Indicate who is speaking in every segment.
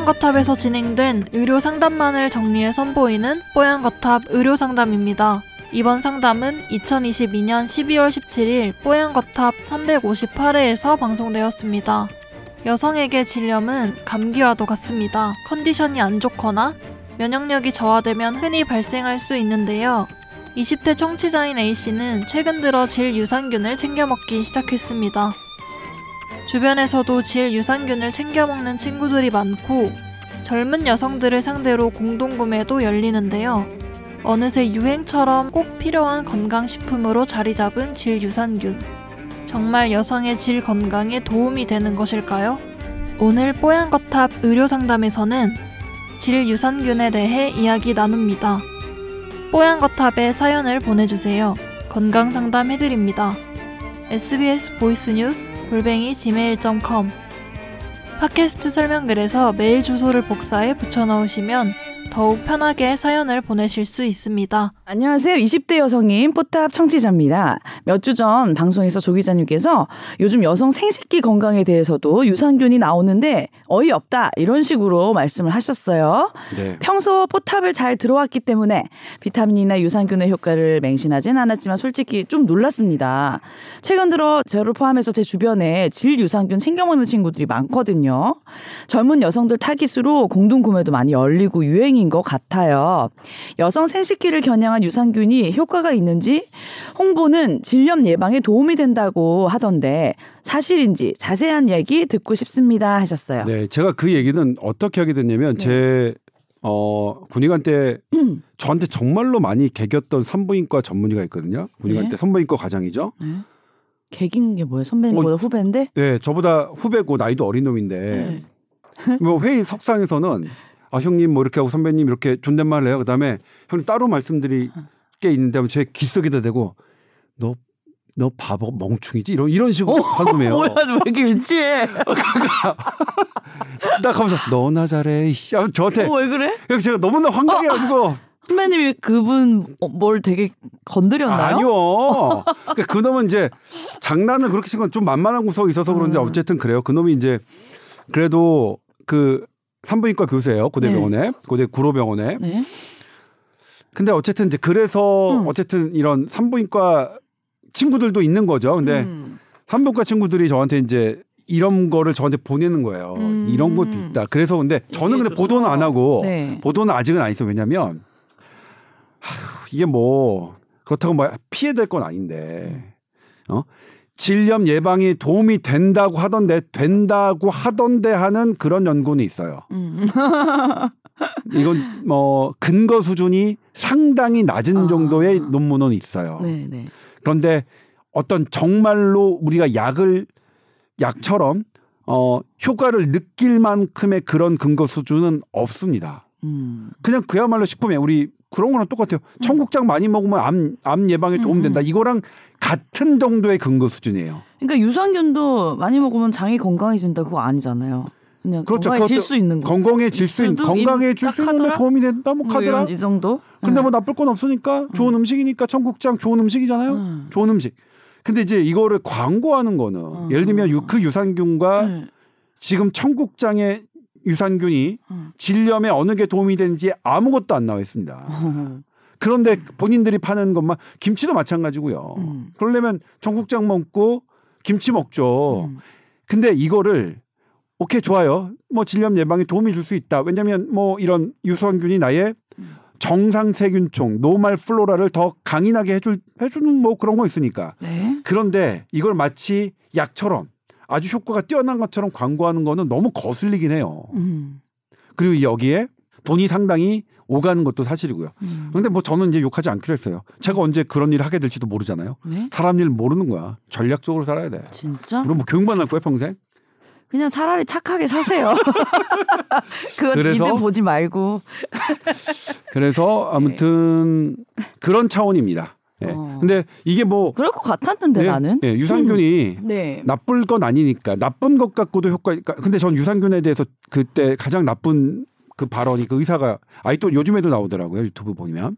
Speaker 1: 뽀얀거탑에서 진행된 의료 상담만을 정리해 선보이는 뽀얀거탑 의료 상담입니다. 이번 상담은 2022년 12월 17일 뽀얀거탑 358회에서 방송되었습니다. 여성에게 질염은 감기와도 같습니다. 컨디션이 안 좋거나 면역력이 저하되면 흔히 발생할 수 있는데요. 20대 청취자인 A씨는 최근 들어 질 유산균을 챙겨 먹기 시작했습니다. 주변에서도 질 유산균을 챙겨 먹는 친구들이 많고 젊은 여성들을 상대로 공동구매도 열리는데요. 어느새 유행처럼 꼭 필요한 건강식품으로 자리 잡은 질 유산균. 정말 여성의 질 건강에 도움이 되는 것일까요? 오늘 뽀얀 거탑 의료 상담에서는 질 유산균에 대해 이야기 나눕니다. 뽀얀 거탑에 사연을 보내주세요. 건강 상담 해드립니다. SBS voice news 골뱅이 gmail.com 팟캐스트 설명글에서 메일 주소를 복사해 붙여넣으시면 더욱 편하게 사연을 보내실 수 있습니다.
Speaker 2: 안녕하세요. 20대 여성인 포탑 청취자입니다. 몇 주 전 방송에서 조 기자님께서 요즘 여성 생식기 건강에 대해서도 유산균이 나오는데 어이없다 이런 식으로 말씀을 하셨어요.
Speaker 3: 네.
Speaker 2: 평소 포탑을 잘 들어왔기 때문에 비타민이나 유산균의 효과를 맹신하진 않았지만 솔직히 좀 놀랐습니다. 최근 들어 저를 포함해서 제 주변에 질 유산균 챙겨 먹는 친구들이 많거든요. 젊은 여성들 타깃으로 공동 구매도 많이 열리고 유행 인 것 같아요. 여성 생식기를 겨냥한 유산균이 효과가 있는지 홍보는 질염 예방에 도움이 된다고 하던데 사실인지 자세한 얘기 듣고 싶습니다 하셨어요.
Speaker 3: 네, 제가 그 얘기는 어떻게 하게 됐냐면
Speaker 2: 네.
Speaker 3: 제 어, 군의관 때 저한테 정말로 많이 개겼던 산부인과 전문의가 있거든요. 군의관
Speaker 2: 네.
Speaker 3: 때 산부인과 과장이죠.
Speaker 2: 개긴 게 뭐예요? 선배님보다 후배인데?
Speaker 3: 네, 저보다 후배고 나이도 어린 놈인데
Speaker 2: 네.
Speaker 3: 뭐 회의 석상에서는 아 형님 뭐 이렇게 하고 선배님 이렇게 존댓말을 해요. 그다음에 형님 따로 말씀드릴 게 있는데 하면 제 귀 속에다 대고 너너 바보 멍충이지 이런 이런 식으로 한숨해요.
Speaker 2: 뭐야, 왜 이렇게 유치해?
Speaker 3: 딱 하면서 너나 잘해. 이씨. 하면 저한테
Speaker 2: 어, 왜 그래?
Speaker 3: 그래서 제가 너무나 황당해가지고
Speaker 2: 선배님이 그분 어, 뭘 되게 건드렸나요?
Speaker 3: 아니요. 그러니까 그놈은 이제 장난을 그렇게 친 건 좀 만만한 구석이 있어서 그런지
Speaker 2: 음.
Speaker 3: 어쨌든 그래요. 그놈이 이제 그래도 그 산부인과 교수예요. 고대병원에 고대 구로병원에.
Speaker 2: 네.
Speaker 3: 근데 어쨌든 이제 그래서
Speaker 2: 음.
Speaker 3: 어쨌든 이런 산부인과 친구들도 있는 거죠. 근데
Speaker 2: 음.
Speaker 3: 산부인과 친구들이 저한테 이제 이런 거를 저한테 보내는 거예요.
Speaker 2: 음.
Speaker 3: 이런 것도 있다. 그래서 근데 저는 근데. 보도는 안 하고
Speaker 2: 네.
Speaker 3: 보도는 아직은 안 했어요. 왜냐면 하, 이게 뭐 그렇다고 뭐 피해될 건 아닌데 어 질염 예방에 도움이 된다고 하던데 된다고 하던데 하는 그런 연구는 있어요.
Speaker 2: 음.
Speaker 3: 이건 뭐 근거 수준이 상당히 낮은
Speaker 2: 아.
Speaker 3: 정도의 논문은 있어요.
Speaker 2: 네, 네.
Speaker 3: 그런데 어떤 정말로 우리가 약을 약처럼 어 효과를 느낄 만큼의 그런 근거 수준은 없습니다.
Speaker 2: 음.
Speaker 3: 그냥 그야말로 식품이에요. 우리 그런 거랑 똑같아요. 청국장 많이 먹으면 암, 암 예방에
Speaker 2: 음,
Speaker 3: 도움 된다. 이거랑 같은 정도의 근거 수준이에요.
Speaker 2: 그러니까 유산균도 많이 먹으면 장이 건강해진다 그거 아니잖아요. 그냥
Speaker 3: 그렇죠.
Speaker 2: 건강해질 수 있는 거.
Speaker 3: 건강해질 수 있는 건강해질 딱수 있는? 도움이 된다.
Speaker 2: 뭐뭐
Speaker 3: 카더라.
Speaker 2: 이런 이 정도?
Speaker 3: 근데 뭐 나쁠 건 없으니까 좋은 음 식이니까 청국장 좋은 음식이잖아요.
Speaker 2: 음.
Speaker 3: 좋은 음식. 근데 이제 이거를 광고하는 거는
Speaker 2: 음.
Speaker 3: 예를 들면 유- 그 유산균과
Speaker 2: 네.
Speaker 3: 지금 청국장의 유산균이
Speaker 2: 음.
Speaker 3: 질염에 어느 게 도움이 되는지 아무것도 안 나와 있습니다. 그런데 본인들이 파는 것만 김치도 마찬가지고요.
Speaker 2: 음.
Speaker 3: 그러려면 청국장 먹고 김치 먹죠.
Speaker 2: 음.
Speaker 3: 근데 이거를 오케이 좋아요. 뭐 질염 예방에 도움이 줄 수 있다. 왜냐하면 뭐 이런 유산균이 나의
Speaker 2: 음.
Speaker 3: 정상 세균총 노말 플로라를 더 강인하게 해줄 해주는 뭐 그런 거 있으니까.
Speaker 2: 네.
Speaker 3: 그런데 이걸 마치 약처럼 아주 효과가 뛰어난 것처럼 광고하는 거는 너무 거슬리긴 해요.
Speaker 2: 음.
Speaker 3: 그리고 여기에 돈이 상당히 오가는 것도 사실이고요.
Speaker 2: 음.
Speaker 3: 근데 뭐 저는 이제 욕하지 않기로 했어요. 제가 언제 그런 일을 하게 될지도 모르잖아요.
Speaker 2: 네?
Speaker 3: 사람 일 모르는 거야. 전략적으로 살아야 돼.
Speaker 2: 진짜?
Speaker 3: 그럼 뭐 교육만 할 거야 평생?
Speaker 2: 그냥 차라리 착하게 사세요. 그거
Speaker 3: 그래서?
Speaker 2: 니들 보지 말고.
Speaker 3: 그래서 아무튼 그런 차원입니다. 예.
Speaker 2: 어.
Speaker 3: 근데 이게 뭐
Speaker 2: 그럴 것 같았는데
Speaker 3: 네,
Speaker 2: 나는.
Speaker 3: 예, 유산균이
Speaker 2: 네.
Speaker 3: 나쁠 건 아니니까 나쁜 것 갖고도 효과. 그러니까 근데 전 유산균에 대해서 그때 가장 나쁜 그 발언이 그 의사가 아이 또 요즘에도 나오더라고요 유튜브 보면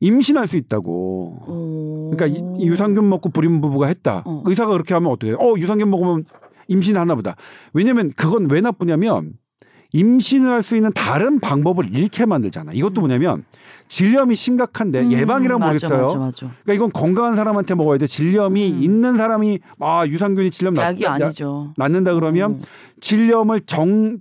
Speaker 3: 임신할 수 있다고.
Speaker 2: 오.
Speaker 3: 그러니까 이, 이 유산균 먹고 불임 부부가 했다.
Speaker 2: 어.
Speaker 3: 의사가 그렇게 하면 어떻게? 해? 어 유산균 먹으면 임신하나 보다. 왜냐면 그건 왜 나쁘냐면 임신을 할 수 있는 다른 방법을 잃게 만들잖아. 이것도 뭐냐면 질염이 심각한데
Speaker 2: 음,
Speaker 3: 예방이란
Speaker 2: 맞아,
Speaker 3: 모르겠어요.
Speaker 2: 맞아, 맞아.
Speaker 3: 그러니까 이건 건강한 사람한테 먹어야 돼. 질염이
Speaker 2: 음.
Speaker 3: 있는 사람이 아 유산균이 질염 낫,
Speaker 2: 약이
Speaker 3: 낫-
Speaker 2: 아니죠.
Speaker 3: 낫는다 그러면
Speaker 2: 음.
Speaker 3: 질염을 정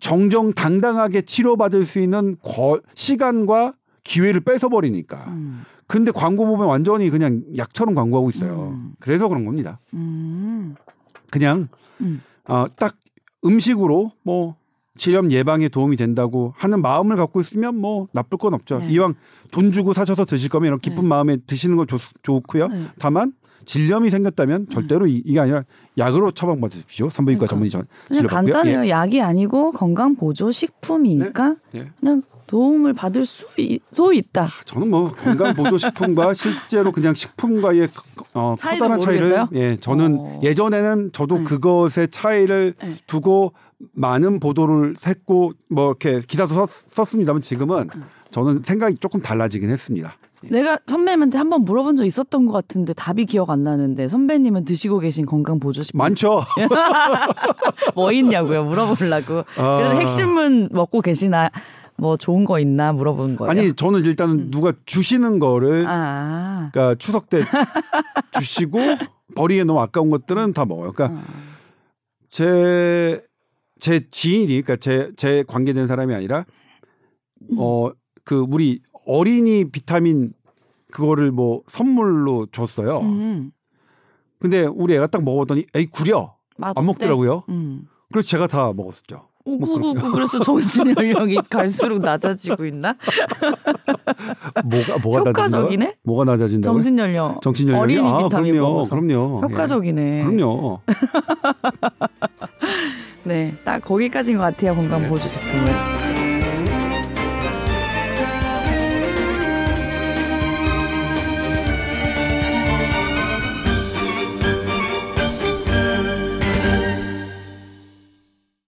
Speaker 3: 정정 당당하게 치료받을 수 있는 거- 시간과 기회를 뺏어 버리니까.
Speaker 2: 음.
Speaker 3: 근데 광고 보면 완전히 그냥 약처럼 광고하고 있어요.
Speaker 2: 음.
Speaker 3: 그래서 그런 겁니다.
Speaker 2: 음.
Speaker 3: 그냥
Speaker 2: 음.
Speaker 3: 어, 딱 음식으로 뭐 질염 예방에 도움이 된다고 하는 마음을 갖고 있으면 뭐 나쁠 건 없죠.
Speaker 2: 네.
Speaker 3: 이왕 돈 주고 사셔서 드실 거면 이런 기쁜
Speaker 2: 네.
Speaker 3: 마음에 드시는 건 좋, 좋고요.
Speaker 2: 네.
Speaker 3: 다만 질염이 생겼다면 절대로 이, 게 아니라 약으로 처방받으십시오. 산부인과
Speaker 2: 그러니까.
Speaker 3: 전문의 전.
Speaker 2: 간단해요. 약이 아니고 건강 보조 식품이니까
Speaker 3: 예. 예.
Speaker 2: 그냥 도움을 받을 수도 있다.
Speaker 3: 저는 뭐 건강 보조 식품과 실제로 그냥 식품과의 어, 커다란 차이를
Speaker 2: 모르겠어요?
Speaker 3: 예 저는
Speaker 2: 어.
Speaker 3: 예전에는 저도
Speaker 2: 네.
Speaker 3: 그것의 차이를
Speaker 2: 네.
Speaker 3: 두고 많은 보도를 했고 뭐 이렇게 기사도 썼, 썼습니다만 지금은
Speaker 2: 음.
Speaker 3: 저는 생각이 조금 달라지긴 했습니다.
Speaker 2: 내가 선배님한테 한번 물어본 적 있었던 것 같은데 답이 기억 안 나는데 선배님은 드시고 계신 건강 보조 식품
Speaker 3: 많죠.
Speaker 2: 뭐 있냐고요 물어보려고.
Speaker 3: 아.
Speaker 2: 그래서 핵심은 먹고 계시나 뭐 좋은 거 있나 물어본 거예요.
Speaker 3: 아니 저는 일단 은 누가 주시는 거를
Speaker 2: 아.
Speaker 3: 그러니까 추석 때 주시고 버리기 너무 아까운 것들은 다 먹어요. 그러니까
Speaker 2: 어.
Speaker 3: 제, 제 지인이, 그러니까 제, 제 관계된 사람이 아니라, 어, 그, 우리 어린이 비타민 그거를 뭐 선물로 줬어요.
Speaker 2: 음.
Speaker 3: 근데 우리 애가 딱 먹었더니, 에이, 구려. 안 먹더라고요.
Speaker 2: 음.
Speaker 3: 그래서 제가 다 먹었었죠. 뭐
Speaker 2: 우구구구 그래서 정신 연령이 갈수록 낮아지고 있나?
Speaker 3: 뭐가, 뭐가?
Speaker 2: 효과적이네?
Speaker 3: 뭐가 낮아진다고?
Speaker 2: 정신 연령.
Speaker 3: 정신 연령이?
Speaker 2: 어린이
Speaker 3: 아,
Speaker 2: 비타민
Speaker 3: 그럼요.
Speaker 2: 먹어서.
Speaker 3: 그럼요.
Speaker 2: 효과적이네.
Speaker 3: 예. 그럼요.
Speaker 2: 네, 딱 거기까지인 것 같아요 건강 보조 식품은.